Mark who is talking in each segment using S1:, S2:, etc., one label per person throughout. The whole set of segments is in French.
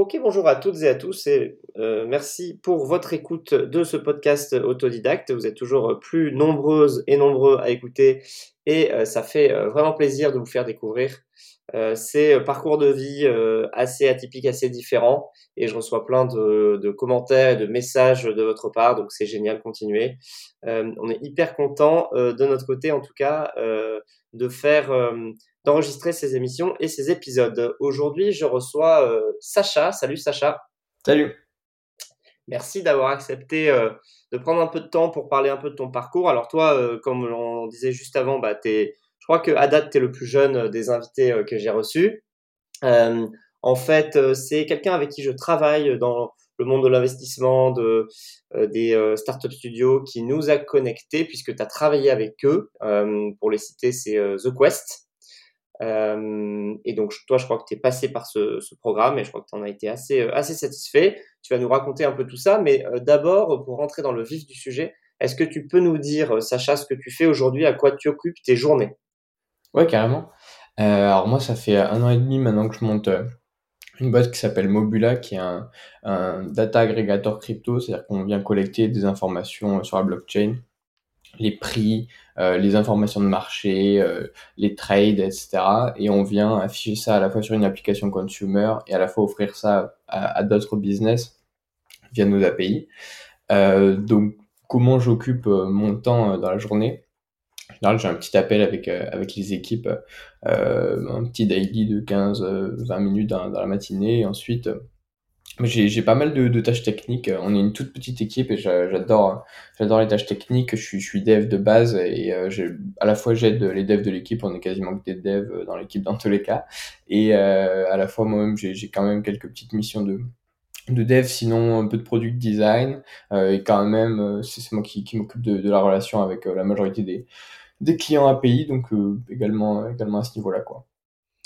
S1: Ok, bonjour à toutes et à tous et euh, merci pour votre écoute de ce podcast autodidacte. Vous êtes toujours plus nombreuses et nombreux à écouter et euh, ça fait euh, vraiment plaisir de vous faire découvrir ces parcours de vie assez atypiques, assez différents et je reçois plein de, commentaires et de messages de votre part, donc c'est génial, continuez. on est hyper content de notre côté en tout cas de faire d'enregistrer ces émissions et ces épisodes. Aujourd'hui, je reçois euh, Sacha. Salut Sacha.
S2: Salut.
S1: Merci d'avoir accepté euh, de prendre un peu de temps pour parler un peu de ton parcours. Alors toi, euh, comme on disait juste avant, bah, je crois que à date, tu es le plus jeune des invités que j'ai reçus. en fait, c'est quelqu'un avec qui je travaille dans le monde de l'investissement, de, des startup studios qui nous a connectés puisque tu as travaillé avec eux. pour les citer, c'est The Quest. Euh, et donc, toi, je crois que tu es passé par ce, programme et je crois que tu en as été assez, euh, assez satisfait. Tu vas nous raconter un peu tout ça, mais euh, d'abord, pour rentrer dans le vif du sujet, est-ce que tu peux nous dire, Sacha, ce que tu fais aujourd'hui, à quoi tu occupes tes journées?
S2: Ouais, carrément. Alors moi, ça fait un an et demi maintenant que je monte une boîte qui s'appelle Mobula, qui est un, un data aggregator crypto, c'est-à-dire qu'on vient collecter des informations sur la blockchain les prix, euh, les informations de marché, euh, les trades, etc. Et on vient afficher ça à la fois sur une application consumer et à la fois offrir ça à, d'autres business via nos API. Euh, donc, comment j'occupe mon temps dans la journée? En général, j'ai un petit appel avec, avec les équipes, un petit daily de 15-20 minutes dans, dans, la matinée. Et ensuite, j'ai pas mal de, tâches techniques. On est une toute petite équipe et j'adore j'adore les tâches techniques. Je suis, je suis dev de base et euh, à la fois j'aide les devs de l'équipe. On est quasiment que des devs dans l'équipe dans tous les cas. Et euh, à la fois moi-même j'ai quand même quelques petites missions de de dev, sinon un peu de product design. Euh, et quand même c'est moi qui, qui m'occupe de, de, la relation avec la majorité des, des clients API. Donc également également à ce niveau-là quoi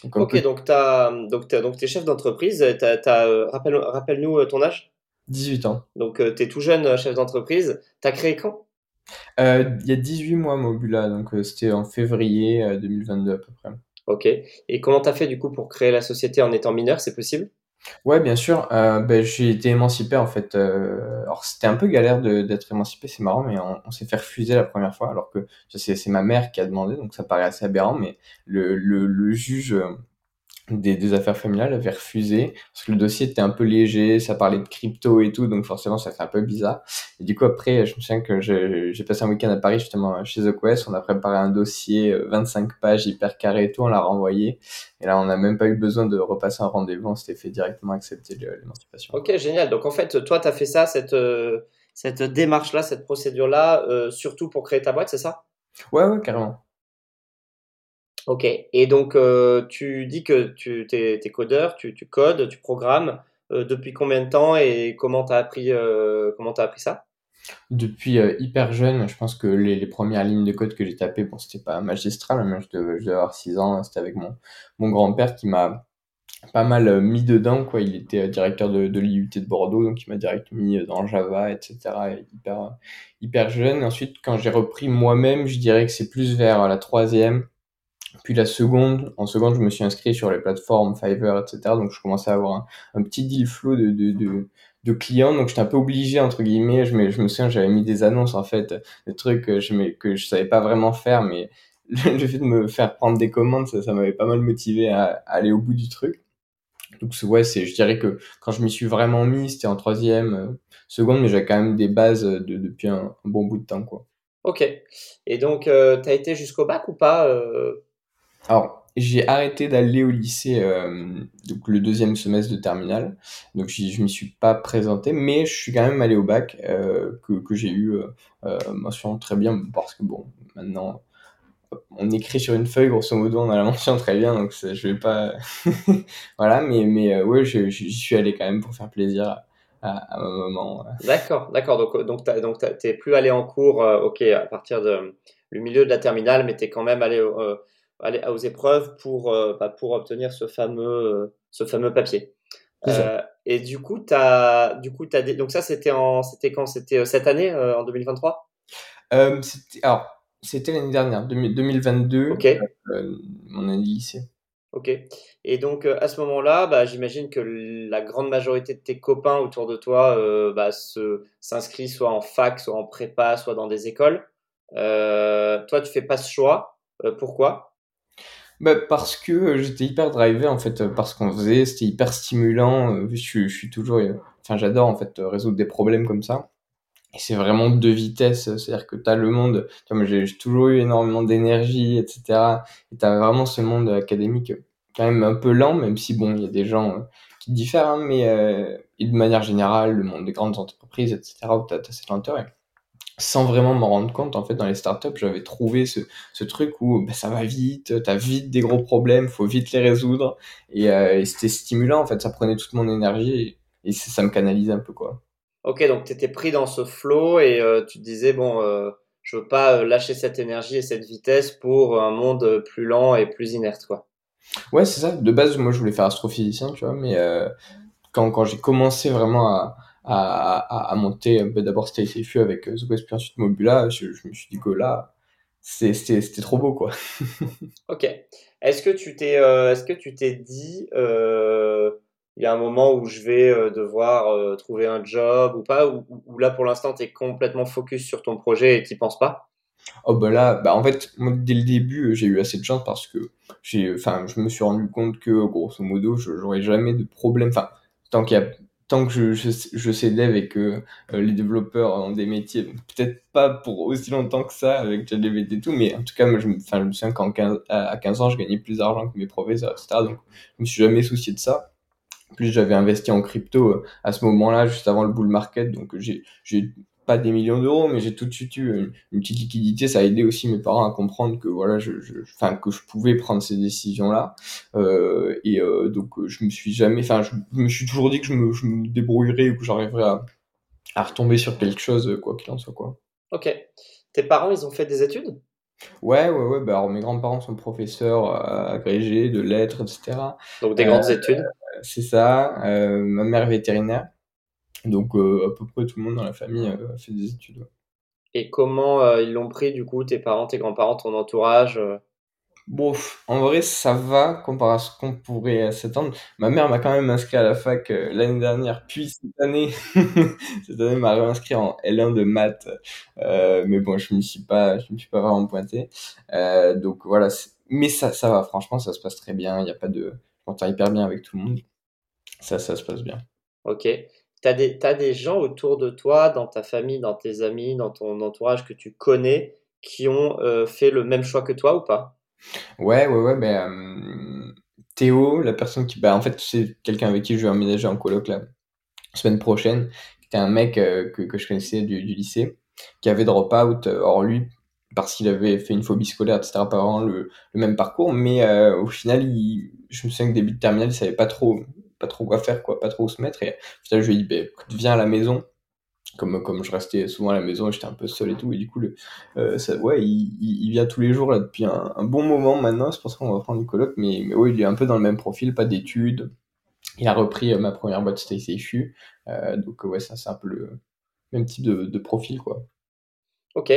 S1: ok, donc, as, donc, donc tu es chef d'entreprise. Euh, rappelle-nous euh, ton âge?
S2: 18 ans.
S1: Donc euh, tu es tout jeune chef d'entreprise. Tu as créé quand?
S2: Il y a 18 mois, Mobula. Donc c'était en février 2022 à peu près.
S1: Ok. Et comment tu as fait du coup pour créer la société en étant mineur C'est possible?
S2: Ouais, bien sûr. ben, j'ai été émancipé en fait. alors c'était un peu galère d'être émancipé, c'est marrant, mais on, s'est fait refuser la première fois, alors que c'est ma mère qui a demandé, donc ça paraît assez aberrant, mais le, le, le juge des, des, affaires familiales avait refusé parce que le dossier était un peu léger, ça parlait de crypto et tout, donc forcément ça fait un peu bizarre. Et du coup après, je me souviens que j'ai passé un week-end à Paris justement chez The Quest, on a préparé un dossier 25 euh, pages hyper carré et tout, on l'a renvoyé. Et là on n'a même pas eu besoin de repasser un rendez-vous, on s'était fait directement accepter l'émancipation.
S1: Ok, génial. Donc en fait, toi tu as fait ça, cette, euh, cette démarche-là, cette procédure-là, euh, surtout pour créer ta boîte, c'est ça?
S2: Ouais, ouais, carrément.
S1: Ok. Et donc, euh, tu dis que tu es, codeur, tu, tu, codes, tu programmes. Euh, depuis combien de temps et comment tu as, appris, euh, comment as appris ça?
S2: Depuis hyper jeune, je pense que les, les, premières lignes de code que j'ai tapées, bon, c'était pas magistral, mais je devais, je devais avoir 6 ans. C'était avec mon, mon grand-père qui m'a pas mal mis dedans. Quoi. Il était directeur de, de l'IUT de Bordeaux, donc il m'a direct mis dans Java, etc. hyper, hyper jeune. ensuite, quand j'ai repris moi-même, je dirais que c'est plus vers la troisième puis la seconde, en seconde, je me suis inscrit sur les plateformes Fiverr, etc. Donc je commençais à avoir un, petit deal flow de, de, de, clients. Donc j'étais un peu obligé, entre guillemets. Je me, je me souviens, j'avais mis des annonces, en fait, des trucs que je, que je savais pas vraiment faire, mais le fait de me faire prendre des commandes, ça, m'avait pas mal motivé à, aller au bout du truc. Donc ouais, je dirais que quand je m'y suis vraiment mis, c'était en troisième, euh, seconde, mais j'avais quand même des bases de, depuis un, bon bout de temps, quoi.
S1: Ok. Et donc, euh, tu as été jusqu'au bac ou pas euh,
S2: alors, j'ai arrêté d'aller au lycée euh, donc le deuxième semestre de terminale, donc je m'y suis pas présenté, mais je suis quand même allé au bac euh, que, que j'ai eu euh, euh, mention très bien parce que bon maintenant on écrit sur une feuille grosso modo on a la mention très bien donc je vais pas voilà mais mais euh, ouais j'y suis allé quand même pour faire plaisir à, à, ma maman.
S1: D'accord d'accord donc donc donc t'es plus allé en cours ok à partir de le milieu de la terminale mais t'es quand même allé aller aux épreuves pour, euh, bah, pour obtenir ce fameux, euh, ce fameux papier. Euh, et du coup, du coup, donc ça, c'était en, c'était quand? C'était cette année, en 2023
S2: c'était, Alors, c'était l'année dernière, 2022,
S1: Ok.
S2: mon année lycée.
S1: Ok. Et donc à ce moment-là, bah, j'imagine que la grande majorité de tes copains autour de toi bah, s'inscrivent soit en fac, soit en prépa, soit dans des écoles. toi, tu fais pas ce choix. pourquoi?
S2: Bah, parce que j'étais hyper drivé en fait par ce qu'on faisait, c'était hyper stimulant. Je, je suis toujours, enfin j'adore en fait résoudre des problèmes comme ça. Et c'est vraiment deux vitesses, c'est-à-dire que tu as le monde, j'ai toujours eu énormément d'énergie, etc. Et tu as vraiment ce monde académique quand même un peu lent, même si bon, il y a des gens euh, qui diffèrent, hein, mais euh, et de manière générale, le monde des grandes entreprises, etc., où tu as, cette lenteur. Et sans vraiment m'en rendre compte, en fait, dans les startups, j'avais trouvé ce, ce truc où bah, ça va vite, tu as vite des gros problèmes, faut vite les résoudre. Et, euh, et c'était stimulant, en fait, ça prenait toute mon énergie et, et ça me canalisait un peu, quoi.
S1: Ok, donc tu étais pris dans ce flow et euh, tu te disais, bon, euh, je veux pas euh, lâcher cette énergie et cette vitesse pour un monde plus lent et plus inerte, quoi.
S2: Ouais, c'est ça. De base, moi, je voulais faire astrophysicien, tu vois, mais quand, quand j'ai commencé vraiment à, à, à, monter, bah, d'abord c'était CFU avec The West, puis ensuite Mobula, je, je, me suis dit que là, c'était trop beau, quoi.
S1: ok. Est-ce que tu t'es est-ce que tu t'es dit il y a un moment où je vais euh, devoir euh, trouver un job ou pas, ou, là pour l'instant tu es complètement focus sur ton projet et tu penses pas?
S2: Oh bah là, bah en fait, moi dès le début, j'ai eu assez de chance parce que j'ai, enfin, je me suis rendu compte que grosso modo, je j'aurais jamais de problème. Enfin, tant qu'il y a, tant que je, je, je sais dev que euh, les développeurs ont des métiers, peut-être pas pour aussi longtemps que ça avec ChatGPT et tout, mais en tout cas, moi, je me, je me souviens qu'à 15, à 15 ans, je gagnais plus d'argent que mes professeurs, etc. Donc, je me suis jamais soucié de ça plus j'avais investi en crypto euh, à ce moment-là, juste avant le bull market, donc j'ai pas des millions d'euros, mais j'ai tout de suite eu une, petite liquidité. Ça a aidé aussi mes parents à comprendre que voilà, je, que je pouvais prendre ces décisions-là. Euh, et euh, donc je me suis jamais, enfin je, me suis toujours dit que je me, je me débrouillerais ou que j'arriverais à, à retomber sur quelque chose, quoi qu'il en soit quoi.
S1: Ok. Tes parents, ils ont fait des études?
S2: Ouais, ouais, ouais. Bah, alors mes grands-parents sont professeurs agrégés de lettres, etc.
S1: Donc des grandes études
S2: c'est ça. Euh, ma mère est vétérinaire. Donc, euh, à peu près tout le monde dans la famille euh, a fait des études.
S1: Et comment ils l'ont pris, du coup, tes parents, tes grands-parents, ton entourage
S2: Bon, en vrai, ça va comparé à ce qu'on pourrait s'attendre. Ma mère m'a quand même inscrit à la fac l'année dernière, puis cette année, cette année m'a réinscrit en L1 de maths. mais bon, je ne suis pas, je me suis pas vraiment pointé. donc voilà, mais ça, ça va. Franchement, ça se passe très bien. Il n'y a pas de, je m'entends hyper bien avec tout le monde. Ça, ça se passe bien.
S1: Ok. As des, as des gens autour de toi, dans ta famille, dans tes amis, dans ton entourage que tu connais, qui ont euh, fait le même choix que toi ou pas?
S2: Ouais, ouais, ouais. Ben, Théo, la personne qui. Bah, en fait, c'est quelqu'un avec qui je vais emménager en coloc la semaine prochaine. C'était un mec euh, que, que, je connaissais du, lycée, qui avait drop out. Or, lui, parce qu'il avait fait une phobie scolaire, etc. Pas vraiment le, le même parcours, mais euh, au final, il, je me souviens que début de terminale, il savait pas trop, pas trop quoi faire, quoi, pas trop où se mettre. Et final, je lui ai dit, bah, viens à la maison. Comme, comme je restais souvent à la maison, j'étais un peu seul et tout, et du coup, le, euh, ça, ouais, il, vient tous les jours là depuis un, bon moment maintenant. C'est pour ça qu'on va prendre une coloc, mais, mais il est un peu dans le même profil, pas d'études. Il a repris euh, ma première boîte, CFU. Euh, donc ouais, ça c'est un peu le même type de profil, quoi.
S1: Ok.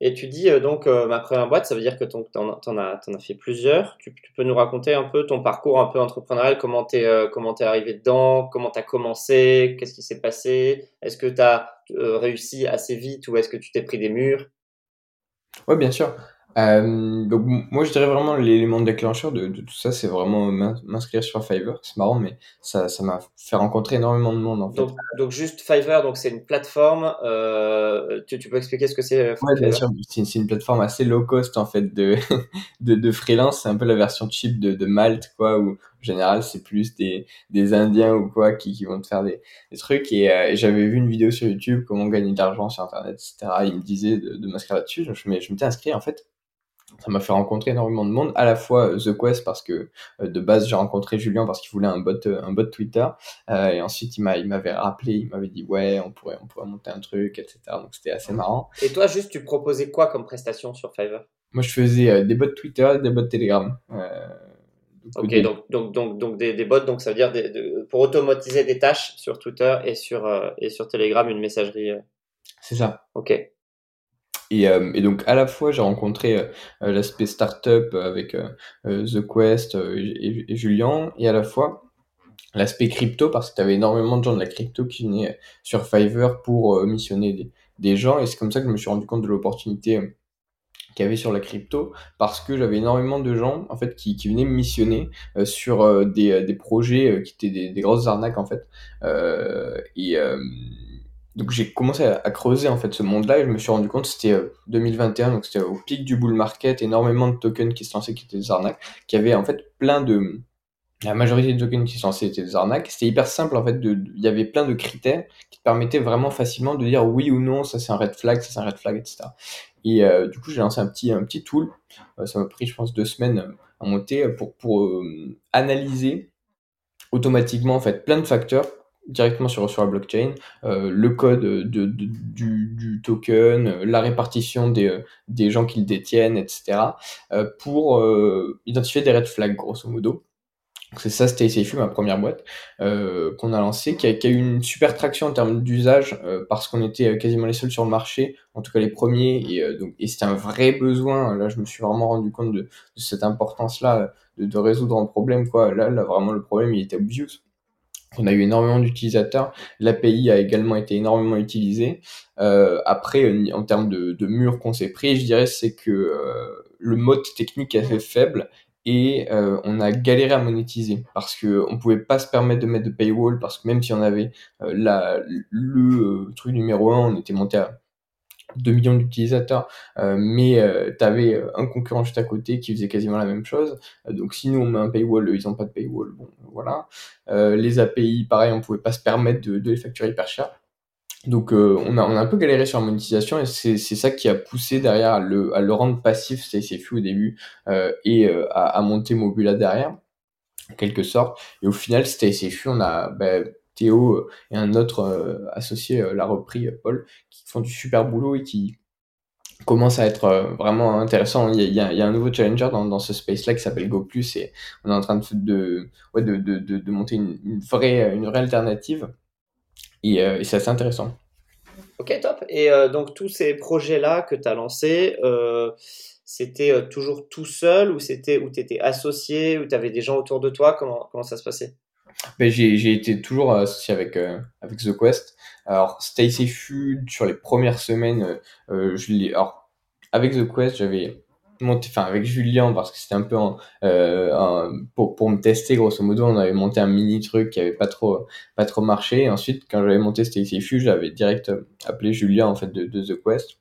S1: Et tu dis euh, donc euh, ma première boîte, ça veut dire que tu en, as, fait plusieurs. Tu, peux nous raconter un peu ton parcours un peu entrepreneurial, comment tu es, euh, arrivé dedans, comment tu as commencé, qu'est-ce qui s'est passé, est-ce que tu as réussi assez vite ou est-ce que tu t'es pris des murs?
S2: Oui, bien sûr. Euh, donc moi je dirais vraiment l'élément déclencheur de, de, tout ça c'est vraiment m'inscrire sur Fiverr. C'est marrant mais ça ça m'a fait rencontrer énormément de monde en fait.
S1: Donc, donc juste Fiverr donc c'est une plateforme euh, tu, tu, peux expliquer ce que c'est
S2: ouais bien sûr c'est une plateforme assez low cost en fait de de, de freelance. C'est un peu la version cheap de, de Malte quoi où en général c'est plus des, des indiens ou quoi qui, qui vont te faire des, des trucs. Et, euh, j'avais vu une vidéo sur YouTube comment gagner de l'argent sur internet etc il me disait de, de m'inscrire là-dessus. Je, je m'étais inscrit en fait. Ça m'a fait rencontrer énormément de monde, à la fois euh, The Quest parce que euh, de base j'ai rencontré Julien parce qu'il voulait un bot, un bot Twitter, euh, et ensuite il m'a, il m'avait rappelé, il m'avait dit ouais on pourrait, on pourrait monter un truc, etc. Donc c'était assez marrant.
S1: Et toi juste tu proposais quoi comme prestation sur Fiverr?
S2: Moi je faisais des bots Twitter et des bots Telegram.
S1: Ok donc donc donc donc des, des bots donc ça veut dire des, de, pour automatiser des tâches sur Twitter et sur et sur Telegram une messagerie.
S2: C'est ça.
S1: Ok.
S2: Et, et, donc à la fois j'ai rencontré l'aspect startup avec The Quest et, et, Julien, et à la fois l'aspect crypto parce que tu avais énormément de gens de la crypto qui venaient sur Fiverr pour missionner des, des, gens, et c'est comme ça que je me suis rendu compte de l'opportunité qu'il y avait sur la crypto parce que j'avais énormément de gens en fait qui, qui venaient me missionner sur des, des, projets qui étaient des, des, grosses arnaques en fait. Et donc j'ai commencé à, creuser en fait ce monde-là et je me suis rendu compte c'était 2021 euh, donc c'était au pic du bull market énormément de tokens qui se lançaient qui étaient des arnaques qui avaient en fait plein de la majorité des tokens qui se lançaient étaient des arnaques. C'était hyper simple en fait de il y avait plein de critères qui te permettaient vraiment facilement de dire oui ou non ça c'est un red flag ça c'est un red flag etc et euh, du coup j'ai lancé un petit un petit tool euh, ça m'a pris je pense deux semaines à monter pour pour analyser automatiquement en fait plein de facteurs directement sur, sur la blockchain, euh, le code de, du, du, token, la répartition des, des gens qui le détiennent, etc., euh, pour euh, identifier des red flags, grosso modo. C'est ça, c'était SafeU, ma première boîte, euh, qu'on a lancée, qui a, qui eu une super traction en termes d'usage, euh, parce qu'on était quasiment les seuls sur le marché, en tout cas les premiers, et, donc, et c'était un vrai besoin. Là, je me suis vraiment rendu compte de, cette importance-là, de, de, résoudre un problème. Quoi. Là, là, vraiment, le problème, il était obvious on a eu énormément d'utilisateurs. L'API a également été énormément utilisée. Euh, après, euh, en termes de, de mur qu'on s'est pris, je dirais c'est que euh, le mode technique est faible et euh, on a galéré à monétiser parce que on pouvait pas se permettre de mettre de paywall parce que même si on avait la, le truc numéro un, on était monté à 2 millions d'utilisateurs, euh, mais euh, tu avais euh, un concurrent juste à côté qui faisait quasiment la même chose. donc si nous on met un paywall, ils ont pas de paywall, bon voilà. les API, pareil, on pouvait pas se permettre de les facturer hyper cher. Donc on, a, on a un peu galéré sur la monétisation et c'est ça qui a poussé derrière à le, à le rendre passif, fou au début, et à, à, monter Mobula derrière, en quelque sorte. Et au final, SFU, on a... Ben, Théo euh, et un autre euh, associé euh, l'a repris, Paul, qui font du super boulot et qui commence à être vraiment intéressant. Il y a, il y a un nouveau challenger dans, dans ce space-là qui s'appelle Go Plus et on est en train de, de, de, de, monter une, vraie, une vraie alternative et, et c'est assez intéressant.
S1: Ok, top. Et donc tous ces projets-là que tu as lancés, euh, c'était toujours tout seul ou c'était où tu étais associé, ou tu avais des gens autour de toi? Comment, comment ça se passait?
S2: Ben, j'ai été toujours associé avec, euh, avec The Quest. Alors, Stay Food, sur les premières semaines, euh, euh, je l'ai. Alors, avec The Quest, j'avais enfin, avec Julien, parce que c'était un peu euh, pour, pour me tester, grosso modo, on avait monté un mini truc qui avait pas trop, pas trop marché. Et ensuite, quand j'avais monté Food, j'avais direct appelé Julien, en fait, de, de The Quest.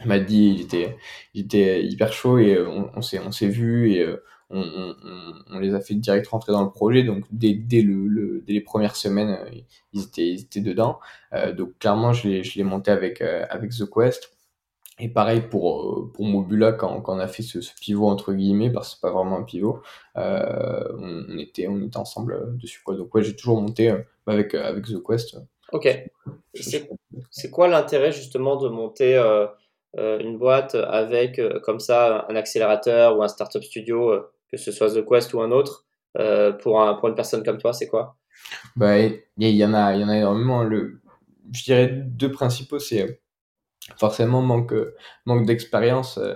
S2: Il m'a dit, il était, il était hyper chaud et on, on s'est, on s'est vu et on, on, on, les a fait direct rentrer dans le projet. Donc dès, dès, le, dès les premières semaines, euh, ils étaient, ils étaient dedans. Euh, donc clairement, je l'ai, je l'ai monté avec, euh, avec The Quest. Et pareil pour, pour Mobula, quand, quand on a fait ce, ce, pivot entre guillemets, parce que c'est pas vraiment un pivot, euh, on, était, on était ensemble dessus. Quoi. Donc ouais, j'ai toujours monté avec, avec The Quest.
S1: Ok. C'est, quoi l'intérêt justement de monter euh, une boîte avec comme ça un accélérateur ou un startup studio que ce soit The Quest ou un autre, euh, pour, un, pour une personne comme toi, c'est quoi?
S2: Bah, Il y, en a, y en a énormément. Le, je dirais deux principaux, c'est forcément manque, manque d'expérience euh,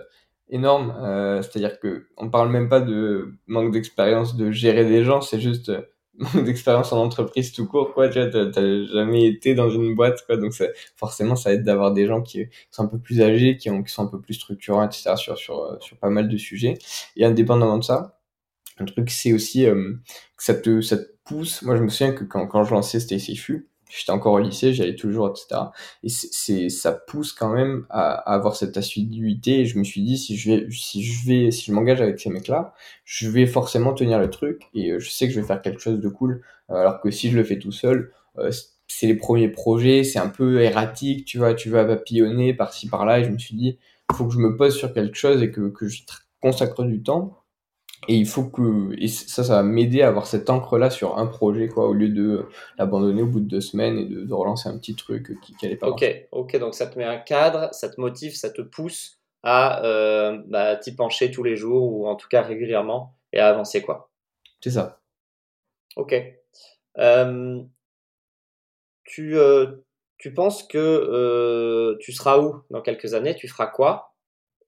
S2: énorme. Euh, C'est-à-dire que on parle même pas de manque d'expérience de gérer des gens, c'est juste euh, manque d'expérience en entreprise tout court. Quoi, tu n'as jamais été dans une boîte, quoi, donc forcément ça aide d'avoir des gens qui, sont un peu plus âgés, qui, ont, qui sont un peu plus structurants, etc. sur, sur, sur pas mal de sujets. Et indépendamment de ça, un truc c'est aussi euh, que ça te, ça te pousse. Moi je me souviens que quand, quand je lançais c'était CFU, j'étais encore au lycée, j'allais toujours, etc. Et c'est, ça pousse quand même à, à, avoir cette assiduité. Et je me suis dit, si je vais, si je vais, si je m'engage avec ces mecs-là, je vais forcément tenir le truc et euh, je sais que je vais faire quelque chose de cool. Euh, alors que si je le fais tout seul, euh, c'est les premiers projets, c'est un peu erratique, tu vois, tu vas papillonner par-ci par-là. Et je me suis dit, faut que je me pose sur quelque chose et que, que je consacre du temps et il faut que et ça ça va m'aider à avoir cette encre là sur un projet quoi au lieu de l'abandonner au bout de deux semaines et de, de relancer un petit truc qui n'allait pas
S1: ok ok donc ça te met un cadre ça te motive ça te pousse à euh, bah, t'y pencher tous les jours ou en tout cas régulièrement et à avancer quoi.
S2: C'est ça.
S1: Ok. Euh, tu euh, tu penses que tu seras où dans quelques années? Tu feras quoi?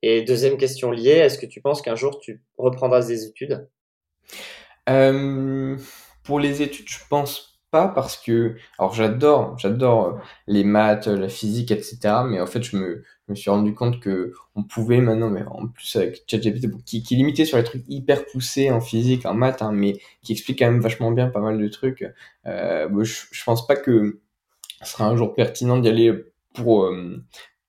S1: Et deuxième question liée, est-ce que tu penses qu'un jour tu reprendras des études?
S2: Euh, Pour les études, je pense pas parce que alors j'adore j'adore euh, les maths la physique etc mais en fait je me, suis rendu compte que on pouvait maintenant mais en plus avec ChatGPT qui, qui est limité sur les trucs hyper poussés en physique en maths hein, mais qui explique quand même vachement bien pas mal de trucs. Euh, je, je pense pas que ce sera un jour pertinent d'y aller pour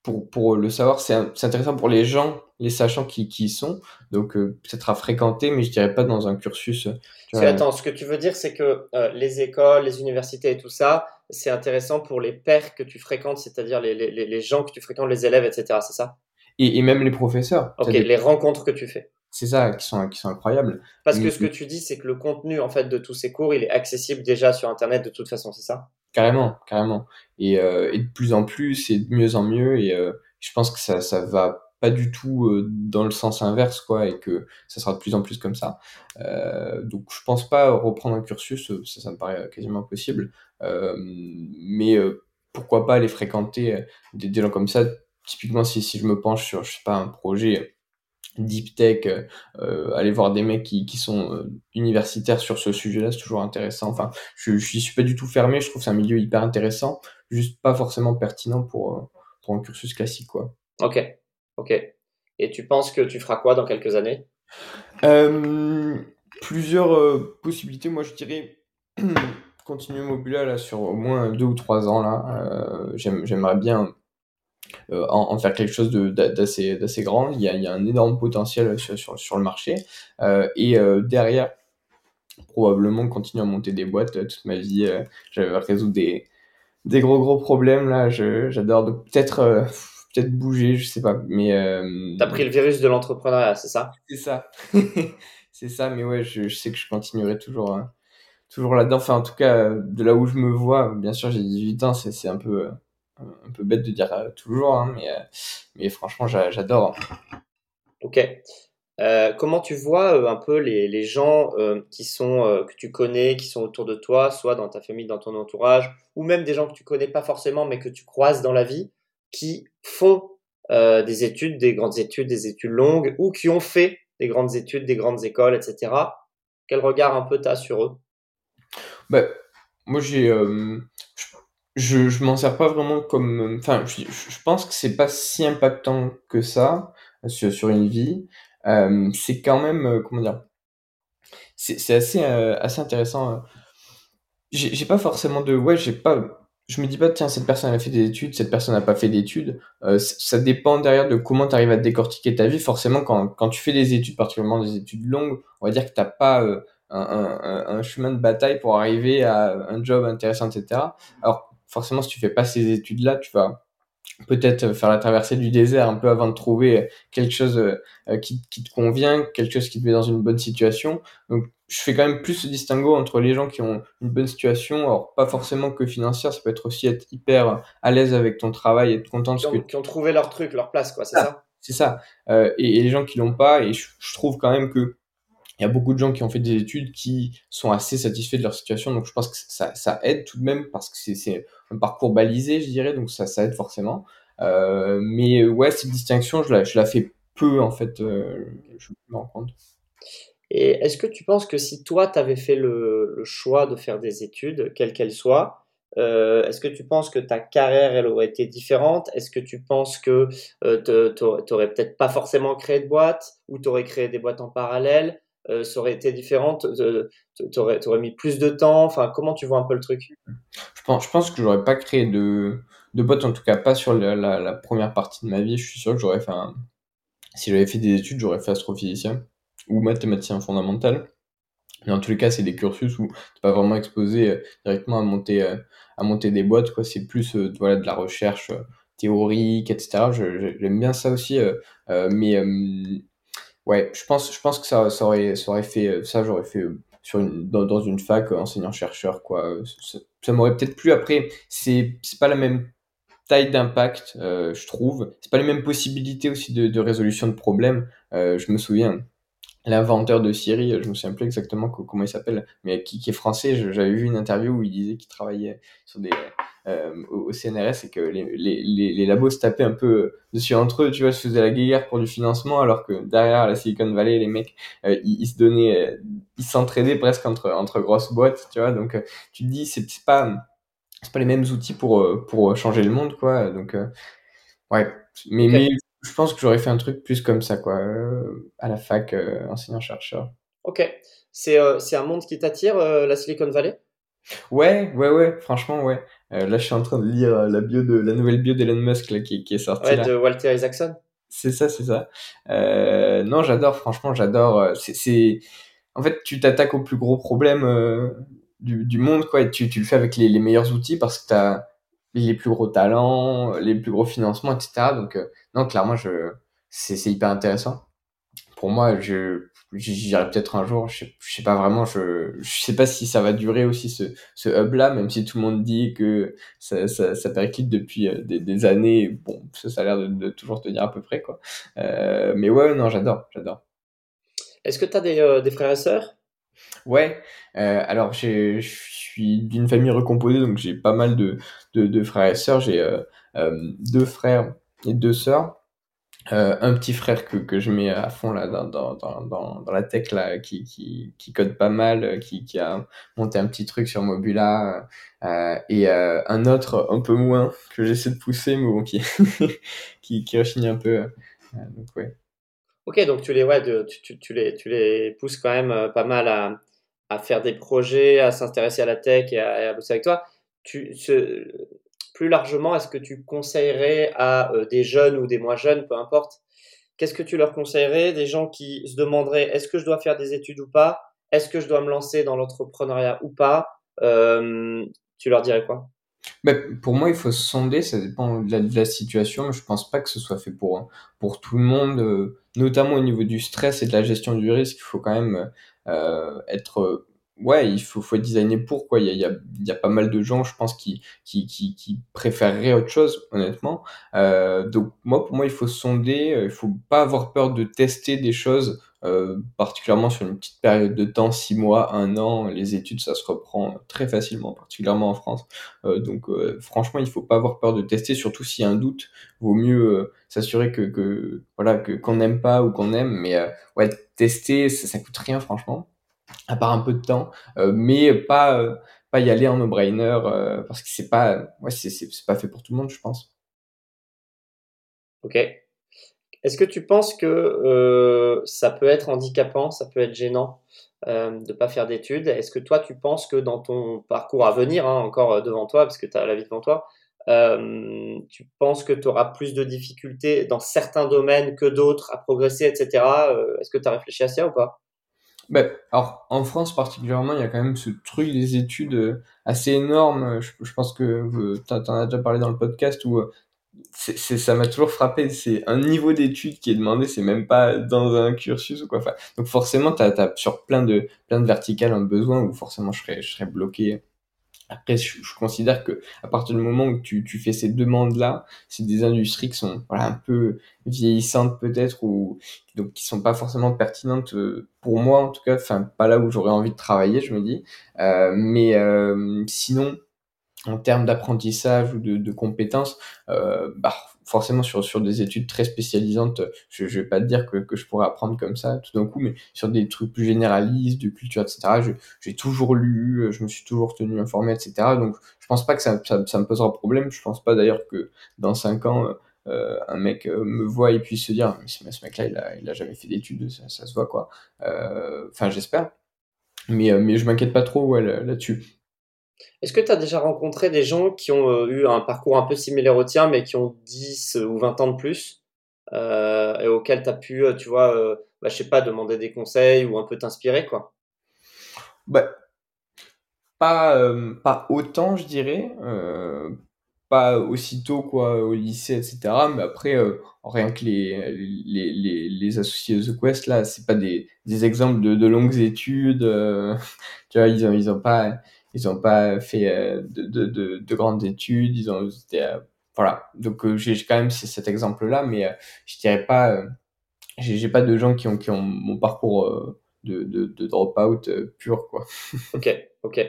S2: pour, pour le savoir, c'est intéressant pour les gens, les sachants qui, qui y sont, donc euh, peut-être à fréquenter, mais je dirais pas dans un cursus.
S1: attends, ce que tu veux dire, c'est que euh, les écoles, les universités et tout ça, c'est intéressant pour les pairs que tu fréquentes, c'est-à-dire les, les, les, gens que tu fréquentes, les élèves, etc. C'est ça?
S2: Et, et, même les professeurs.
S1: Ok, les rencontres que tu fais.
S2: C'est ça, qui sont, qui sont incroyables.
S1: Parce que ce que tu dis, c'est que le contenu en fait de tous ces cours, il est accessible déjà sur Internet de toute façon, c'est ça?
S2: Carrément, carrément. Et, euh, et, de plus en plus, et de mieux en mieux. Et euh, je pense que ça, ça va pas du tout euh, dans le sens inverse, quoi, et que ça sera de plus en plus comme ça. Euh, donc, je pense pas reprendre un cursus, ça, ça me paraît quasiment impossible. Euh, mais pourquoi pas aller fréquenter des, des, gens comme ça Typiquement, si, si je me penche sur, je sais pas, un projet deep tech, euh, aller voir des mecs qui, qui sont euh, universitaires sur ce sujet-là, c'est toujours intéressant. Enfin, je, je suis pas du tout fermé, je trouve que c'est un milieu hyper intéressant, juste pas forcément pertinent pour, euh, pour un cursus classique, quoi.
S1: Ok, ok. Et tu penses que tu feras quoi dans quelques années?
S2: Euh, Plusieurs possibilités, moi je dirais continuer Mobula là sur au moins deux ou trois ans là. J'aimerais bien euh, en, faire quelque chose d'assez grand. Il y, a, il y, a, un énorme potentiel sur, sur, sur le marché. Euh, et euh, derrière, probablement continuer à monter des boîtes toute ma vie. J'avais résoudre des, des gros gros problèmes là. J'adore peut-être peut-être bouger, je sais pas. Mais
S1: t'as pris le virus de l'entrepreneuriat, c'est ça?
S2: C'est ça, c'est ça. Mais ouais, je, je, sais que je continuerai toujours, hein, toujours là-dedans. Enfin, en tout cas, de là où je me vois, bien sûr, j'ai 18 ans, c'est un peu un peu bête de dire euh, toujours, hein, mais, euh, mais franchement, j'adore.
S1: Ok. Euh, comment tu vois euh, un peu les, les gens euh, qui sont que tu connais, qui sont autour de toi, soit dans ta famille, dans ton entourage, ou même des gens que tu connais pas forcément, mais que tu croises dans la vie, qui font des études, des grandes études, des études longues, ou qui ont fait des grandes études, des grandes écoles, etc. Quel regard un peu t'as sur eux?
S2: Bah, Moi, j'ai, je, je m'en sers pas vraiment comme. Enfin, je, je pense que c'est pas si impactant que ça sur, sur une vie. Euh, c'est quand même, euh, comment dire, c'est assez, euh, assez intéressant. J'ai pas forcément de. Ouais, j'ai pas. Je me dis pas, tiens, cette personne a fait des études, cette personne n'a pas fait d'études. Euh, ça dépend derrière de comment tu arrives à décortiquer ta vie. Forcément, quand, quand tu fais des études, particulièrement des études longues, on va dire que t'as pas un, un, un, chemin de bataille pour arriver à un job intéressant, etc. Alors, forcément, si tu fais pas ces études-là, tu vas peut-être faire la traversée du désert un peu avant de trouver quelque chose euh, qui, qui, te convient, quelque chose qui te met dans une bonne situation. Donc, je fais quand même plus ce distinguo entre les gens qui ont une bonne situation, alors pas forcément que financière, ça peut être aussi être hyper à l'aise avec ton travail, être content de
S1: ce
S2: que...
S1: Qui ont trouvé leur truc, leur place, quoi, c'est ça?
S2: C'est ça. Euh, et, et, les gens qui l'ont pas, et je, je trouve quand même que il y a beaucoup de gens qui ont fait des études qui sont assez satisfaits de leur situation, donc je pense que ça, ça aide tout de même parce que c'est un parcours balisé, je dirais, donc ça, ça aide forcément. Euh, mais ouais, cette distinction, je la, je la fais peu en fait, euh, je me rends compte.
S1: Et est-ce que tu penses que si toi, tu avais fait le, choix de faire des études, quelles qu'elles soient, euh, est-ce que tu penses que ta carrière, elle aurait été différente? Est-ce que tu penses que tu n'aurais peut-être pas forcément créé de boîte ou tu aurais créé des boîtes en parallèle? Euh, ça aurait été différente Tu aurais, mis plus de temps Enfin, comment tu vois un peu le truc?
S2: Je pense, je pense que j'aurais pas créé de, de boîte, en tout cas pas sur la, première partie de ma vie. Je suis sûr que j'aurais fait. Si j'avais fait des études, j'aurais fait astrophysicien ou mathématicien fondamental. Mais en tous les cas, c'est des cursus où t'es pas vraiment exposé euh, directement à monter, euh, à monter des boîtes. quoi C'est plus voilà, de la recherche théorique, etc. J'aime bien ça aussi. mais Ouais, je pense, je pense que ça, ça, aurait, ça aurait fait, euh, ça j'aurais fait euh, sur une, dans, dans une fac euh, enseignant-chercheur, quoi. Ça, m'aurait peut-être plu. Après, c'est, c'est pas la même taille d'impact, euh, je trouve. C'est pas les mêmes possibilités aussi de, de résolution de problèmes. Euh, je me souviens, l'inventeur de Siri, je me souviens plus exactement comment il s'appelle, mais qui, qui est français. J'avais vu une interview où il disait qu'il travaillait sur des, au, CNRS, c'est que les, les, les, labos se tapaient un peu dessus entre eux, tu vois, se faisaient la guerre pour du financement, alors que derrière la Silicon Valley, les mecs, ils, se donnaient, ils s'entraidaient presque entre, entre grosses boîtes, tu vois. Donc, tu te dis, c'est pas, pas les mêmes outils pour, pour changer le monde, quoi. Donc, ouais. Mais, mais je pense que j'aurais fait un truc plus comme ça, quoi, euh, à la fac, euh, enseignant-chercheur.
S1: Ok. C'est euh, c'est un monde qui t'attire, la Silicon Valley?
S2: Ouais, ouais, ouais, franchement, ouais. Là, je suis en train de lire la bio de la nouvelle bio d'Elon Musk là, qui, qui est sortie.
S1: Ouais, de Walter Isaacson.
S2: C'est ça, c'est ça. non, j'adore, franchement, j'adore. C'est, en fait, tu t'attaques au plus gros problème du, du monde, quoi, et tu, tu le fais avec les, les meilleurs outils parce que t'as les plus gros talents, les plus gros financements, etc. Donc, euh, non, clairement, je, c'est hyper intéressant. Pour moi, je, j'irai peut-être un jour, je sais, je sais pas vraiment, je, je sais pas si ça va durer aussi ce, ce hub-là, même si tout le monde dit que ça, ça, ça périclite depuis euh, des, des années. Bon, ça, ça a l'air de, de, toujours tenir à peu près, quoi. Euh, mais ouais, non, j'adore, j'adore.
S1: Est-ce que tu as des, euh, des frères et sœurs?
S2: Ouais, euh, alors je suis d'une famille recomposée, donc j'ai pas mal de, de, de, frères et sœurs. J'ai deux frères et deux sœurs. Euh, un petit frère que, que je mets à fond là dans, dans, dans, dans la tech là, qui, qui, qui code pas mal, qui, qui a monté un petit truc sur Mobula, euh, et euh, un autre un peu moins que j'essaie de pousser, mais bon, qui, qui, qui rechigne un peu. donc ouais.
S1: Ok, donc tu les, ouais, tu, tu, tu, les, tu les pousses quand même pas mal à, à faire des projets, à s'intéresser à la tech et à, bosser avec toi. Tu, plus largement, est-ce que tu conseillerais à euh, des jeunes ou des moins jeunes, peu importe, qu'est-ce que tu leur conseillerais? Des gens qui se demanderaient est-ce que je dois faire des études ou pas? Est-ce que je dois me lancer dans l'entrepreneuriat ou pas? Euh, Tu leur dirais quoi?
S2: Bah, pour moi, il faut sonder, ça dépend de la, situation, mais je pense pas que ce soit fait pour, pour tout le monde, euh, notamment au niveau du stress et de la gestion du risque. Il faut quand même être ouais il faut faut être designé pour quoi. Il y a, il y a il y a pas mal de gens je pense qui qui qui, qui préféreraient autre chose honnêtement. Euh, donc moi pour moi il faut sonder euh, il faut pas avoir peur de tester des choses euh, particulièrement sur une petite période de temps six mois un an. Les études ça se reprend très facilement particulièrement en France. Euh, donc euh, franchement il faut pas avoir peur de tester surtout s'il y a un doute. Vaut mieux s'assurer que, que voilà que qu'on n'aime pas ou qu'on aime. Mais ouais tester ça, ça coûte rien franchement à part un peu de temps, euh, mais pas euh, pas y aller en no-brainer euh, parce que c'est pas ouais c'est c'est pas fait pour tout le monde, je pense.
S1: Ok. Est-ce que tu penses que ça peut être handicapant, ça peut être gênant de pas faire d'études? Est-ce que toi tu penses que dans ton parcours à venir, hein, encore devant toi, parce que tu as la vie devant toi, tu penses que tu auras plus de difficultés dans certains domaines que d'autres à progresser, etc. Est-ce que tu as réfléchi à ça ou pas?
S2: Ben, alors, en France particulièrement, il y a quand même ce truc des études euh, assez énorme. Je, je pense que euh, tu en as déjà parlé dans le podcast où euh, c'est, ça m'a toujours frappé. C'est un niveau d'études qui est demandé, c'est même pas dans un cursus ou quoi. Enfin, donc forcément, tu as, sur plein de, plein de verticales un besoin où forcément je serais, je serais bloqué après, je, considère que à partir du moment où tu, tu fais ces demandes-là, c'est des industries qui sont voilà, un peu vieillissantes peut-être ou donc qui sont pas forcément pertinentes euh, pour moi en tout cas, enfin pas là où j'aurais envie de travailler, je me dis. Euh, mais euh, sinon, en termes d'apprentissage ou de, de compétences, euh, bah, forcément sur, sur des études très spécialisantes, je, je vais pas te dire que, que je pourrais apprendre comme ça tout d'un coup, mais sur des trucs plus généralistes, de culture, etc., j'ai toujours lu, je me suis toujours tenu informé, etc. Donc je pense pas que ça, ça, me posera problème. Je pense pas d'ailleurs que dans cinq ans, euh, un mec euh, me voit et puisse se dire, mais ce, mec-là, il a, il a jamais fait d'études, ça, se voit quoi. Euh, enfin, j'espère. Mais, euh, mais je m'inquiète pas trop ouais, là-dessus.
S1: Est-ce que tu as déjà rencontré des gens qui ont euh, eu un parcours un peu similaire au tien, mais qui ont 10 ou 20 ans de plus, euh, et auxquels tu as pu, euh, tu vois, euh, bah, je sais pas, demander des conseils ou un peu t'inspirer, quoi?
S2: Bah, pas, euh, pas autant, je dirais. pas aussitôt, quoi, au lycée, etc. Mais après, rien que les, les, les, les, associés de The Quest, là, c'est pas des, des exemples de, de longues études. tu vois, ils ont, ils ont pas ils n'ont pas fait euh, de, de, de, de, grandes études, ils ont euh, voilà. Donc euh, j'ai quand même cet exemple-là, mais je dirais pas, j'ai pas de gens qui ont mon parcours de, de, drop-out pur quoi.
S1: ok, Ok.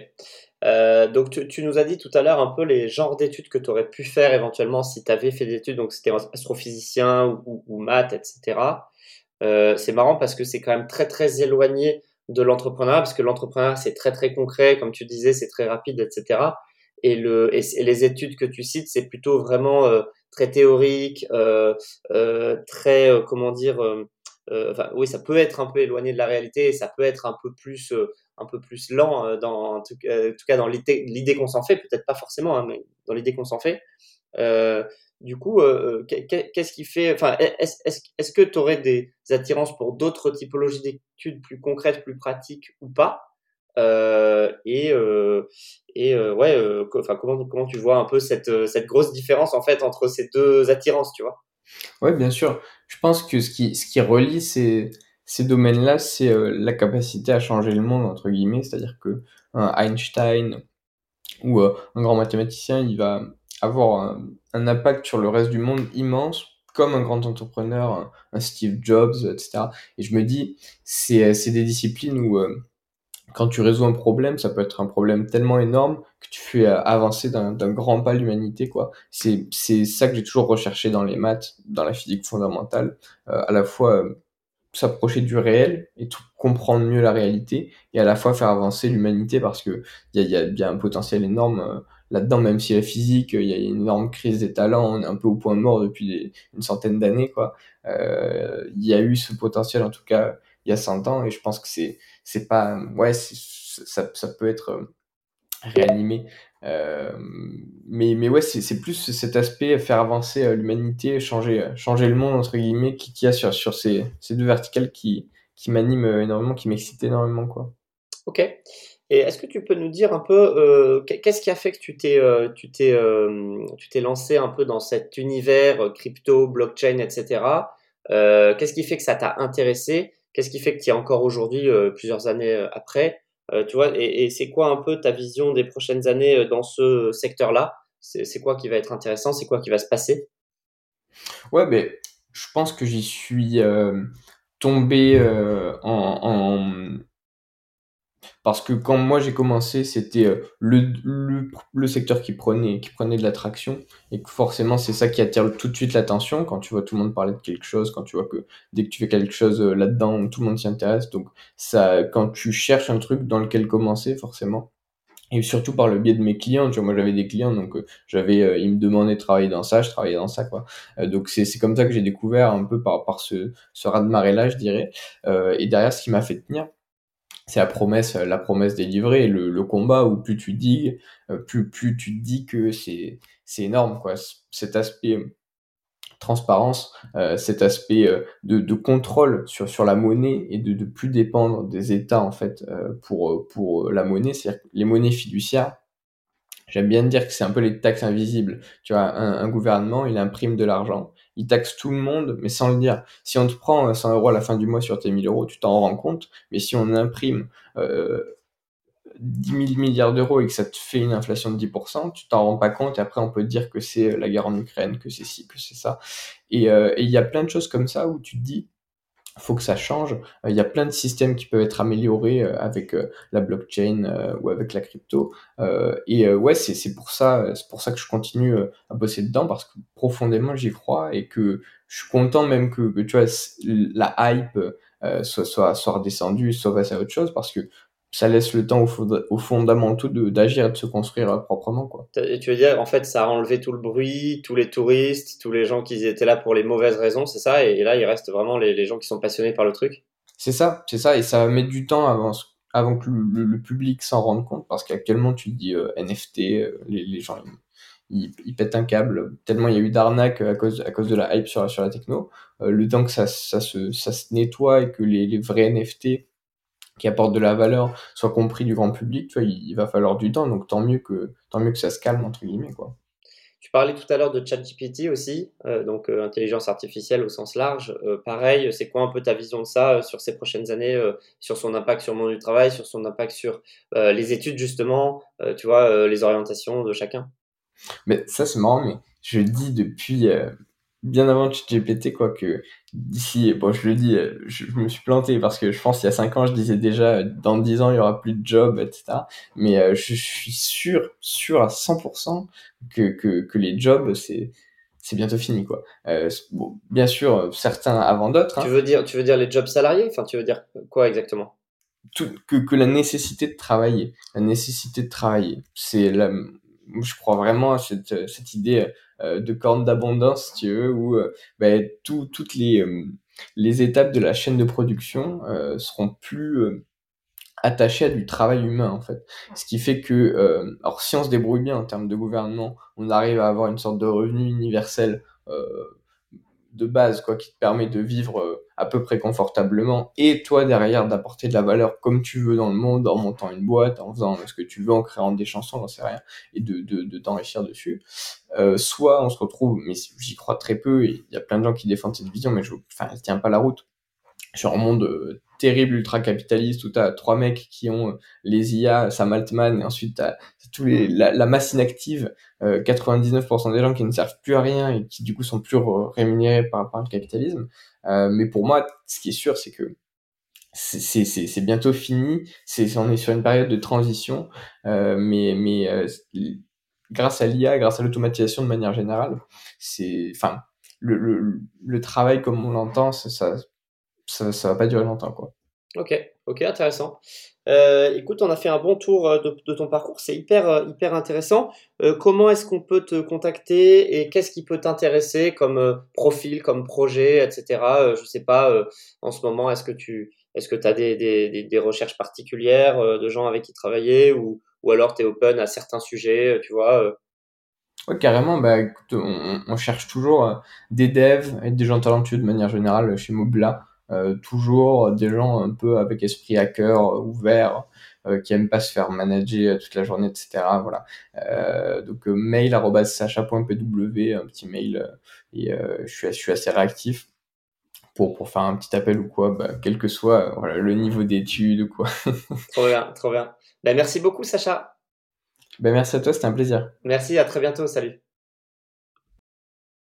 S1: Donc tu, nous as dit tout à l'heure un peu les genres d'études que tu aurais pu faire éventuellement si tu avais fait des études, donc c'était astrophysicien ou, ou, maths, etc. C'est marrant parce que c'est quand même très très éloigné de l'entrepreneuriat, parce que l'entrepreneuriat c'est très très concret, comme tu disais, c'est très rapide, etc. Et, le, et, les études que tu cites, c'est plutôt vraiment euh, très théorique, euh, euh, très, euh, comment dire, enfin, oui, ça peut être un peu éloigné de la réalité, ça peut être un peu plus, un peu plus lent, dans, en, tout, cas dans l'idée qu'on s'en fait, peut-être pas forcément, hein, mais dans l'idée qu'on s'en fait. Du coup, qu'est-ce qui fait, enfin, est-ce est est que tu aurais des attirances pour d'autres typologies d'études plus concrètes, plus pratiques ou pas? Euh, et euh, euh, ouais, enfin comment tu vois un peu cette grosse différence en fait entre ces deux attirances, tu vois?
S2: Ouais, bien sûr. Je pense que ce qui relie ces domaines-là, c'est la capacité à changer le monde entre guillemets, c'est-à-dire que Einstein ou un grand mathématicien, il va avoir un, impact sur le reste du monde immense, comme un grand entrepreneur, un, Steve Jobs, etc. Et je me dis, c'est c'est des disciplines où quand tu résous un problème, ça peut être un problème tellement énorme que tu fais euh, avancer d'un grand pas l'humanité, quoi. C'est ça que j'ai toujours recherché dans les maths, dans la physique fondamentale, euh, à la fois euh, s'approcher du réel et comprendre mieux la réalité, et à la fois faire avancer l'humanité parce que il y a, y un potentiel énorme là-dedans, même si la physique, il y a une énorme crise des talents, on est un peu au point mort depuis une centaine d'années, quoi. Il y a eu ce potentiel, en tout cas, il y a 100 ans, et je pense que c'est c'est pas ouais ça, ça peut être euh, réanimé. Euh, mais mais ouais c'est plus cet aspect faire avancer euh, l'humanité changer changer le monde entre guillemets qui, qui a sur sur ces ces deux verticales qui qui m'animent énormément qui m'excitent énormément quoi.
S1: Ok et est-ce que tu peux nous dire un peu euh, qu'est-ce qui a fait que tu t'es euh, euh, tu t'es lancé un peu dans cet univers crypto blockchain etc qu'est-ce qui fait que ça t'a intéressé? Qu'est-ce qui fait que tu es encore aujourd'hui, plusieurs années après? Tu vois, et, c'est quoi un peu ta vision des prochaines années dans ce secteur-là? C'est quoi qui va être intéressant? C'est quoi qui va se passer?
S2: Ouais, mais je pense que j'y suis tombé en, parce que quand moi j'ai commencé, c'était euh, le, le, le, secteur qui prenait, qui prenait de l'attraction, et que forcément c'est ça qui attire tout de suite l'attention quand tu vois tout le monde parler de quelque chose, quand tu vois que dès que tu fais quelque chose euh, là-dedans, tout le monde s'y intéresse. Donc ça, quand tu cherches un truc dans lequel commencer, forcément, et surtout par le biais de mes clients, tu vois, moi j'avais des clients, donc euh, j'avais, ils me demandaient de travailler dans ça, je travaillais dans ça, quoi. donc c'est c'est comme ça que j'ai découvert un peu par par ce ce raz de marée là, je dirais. et derrière, ce qui m'a fait tenir c'est la promesse, la promesse délivrée, le, le combat où plus tu dis, euh, plus, plus tu dis que c'est, c'est énorme, quoi. Cet aspect euh, transparence, euh, cet aspect de, de, contrôle sur, sur la monnaie et de, de plus dépendre des États, en fait, pour, pour la monnaie, c'est-à-dire les monnaies fiduciaires, J'aime bien dire que c'est un peu les taxes invisibles. Tu vois, un, gouvernement, il imprime de l'argent il taxe tout le monde, mais sans le dire. Si on te prend 100 euros à la fin du mois sur tes 1000 euros, tu t'en rends compte, mais si on imprime euh, 10 000 milliards d'euros et que ça te fait une inflation de 10%, tu t'en rends pas compte et après on peut dire que c'est la guerre en Ukraine, que c'est ci, que c'est ça. Euh, et il y a plein de choses comme ça où tu te dis, faut que ça change. Euh, il y a plein de systèmes qui peuvent être améliorés euh, avec euh, la blockchain ou avec la crypto. et ouais, c'est pour ça, c'est pour ça que je continue à bosser dedans parce que profondément j'y crois et que je suis content même que, tu vois la hype soit soit soit redescendue, soit passée à autre chose parce que ça laisse le temps aux, fondamentaux d'agir et de se construire euh, proprement. Quoi.
S1: Tu veux dire, en fait, ça a enlevé tout le bruit, tous les touristes, tous les gens qui étaient là pour les mauvaises raisons, c'est ça? Et, là, il reste vraiment les, gens qui sont passionnés par le truc?
S2: C'est ça, c'est ça, et ça va mettre du temps avant, avant que le, public s'en rende compte, parce qu'actuellement, tu dis euh, NFT, euh, les, gens, ils, pètent un câble, tellement il y a eu d'arnaques à cause, à cause de la hype sur, sur la techno. le temps que ça, ça, se, ça se nettoie et que les, les vrais NFT qui apporte de la valeur soit compris du grand public, tu vois, il, va falloir du temps, donc tant mieux que tant mieux que ça se calme entre guillemets quoi.
S1: Tu parlais tout à l'heure de ChatGPT aussi, euh, donc euh, intelligence artificielle au sens large. Euh, pareil, c'est quoi un peu ta vision de ça sur ces prochaines années, sur son impact sur le monde du travail, sur son impact sur les études justement, tu vois, les orientations de chacun?
S2: Mais ça c'est marrant, mais je dis depuis bien avant ChatGPT, quoi, que d'ici, bon, je le dis, je, me suis planté parce que je pense qu'il y a 5 ans, je disais déjà, dans 10 ans, il y aura plus de job, etc. Mais euh, je, suis sûr, sûr à 100% que, que, que les jobs, c'est c'est bientôt fini quoi. Euh, bon, bien sûr, certains avant d'autres.
S1: Hein. Tu veux dire, tu veux dire les jobs salariés? Enfin, tu veux dire quoi exactement?
S2: Tout, que, que la nécessité de travailler, la nécessité de travailler, c'est la, je crois vraiment à cette, cette idée euh, de corne d'abondance, si tu veux, où euh, tout, toutes les, euh, étapes de la chaîne de production seront plus attachées à du travail humain, en fait. Ce qui fait que, alors si on se débrouille bien en termes de gouvernement, on arrive à avoir une sorte de revenu universel de base, quoi, qui te permet de vivre euh, à peu près confortablement, et toi derrière d'apporter de la valeur comme tu veux dans le monde, en montant une boîte, en faisant ce que tu veux, en créant des chansons, j'en sais rien, et de, de, de t'enrichir dessus. Euh, soit on se retrouve, mais j'y crois très peu, il y a plein de gens qui défendent cette vision, mais je, enfin, elle tient pas la route sur un monde euh, terrible ultra capitaliste où t'as trois mecs qui ont euh, les IA, Sam Altman, et ensuite t'as tous les la, la masse inactive, euh, 99% des gens qui ne servent plus à rien et qui du coup sont plus rémunérés par, par le capitalisme. Euh, mais pour moi, ce qui est sûr, c'est que c'est bientôt fini. C'est on est sur une période de transition, euh, mais mais euh, grâce à l'IA, grâce à l'automatisation de manière générale, c'est enfin le, le, le travail comme on l'entend, ça, ça ça, ça va pas durer longtemps, quoi.
S1: Ok, ok, intéressant. Euh, écoute, on a fait un bon tour euh, de, de ton parcours, c'est hyper, euh, hyper intéressant. Euh, comment est-ce qu'on peut te contacter et qu'est-ce qui peut t'intéresser comme euh, profil, comme projet, etc. je sais pas, en ce moment, est-ce que tu est-ce que as des, des, des, recherches particulières de gens avec qui travailler ou, ou alors tu es open à certains sujets, tu vois
S2: Ouais, carrément, bah, écoute, on, on cherche toujours des devs et des gens talentueux de manière générale chez Mobila. Euh, toujours des gens un peu avec esprit hacker, euh, ouvert, euh, qui aiment pas se faire manager toute la journée, etc. Voilà. donc mail sacha.pw, un petit mail, et je suis, je suis assez réactif pour, pour faire un petit appel ou quoi, bah, quel que soit voilà, le niveau d'études ou quoi.
S1: trop bien, trop bien. Bah, merci beaucoup, Sacha.
S2: Bah, merci à toi, c'était un plaisir.
S1: Merci, à très bientôt, salut.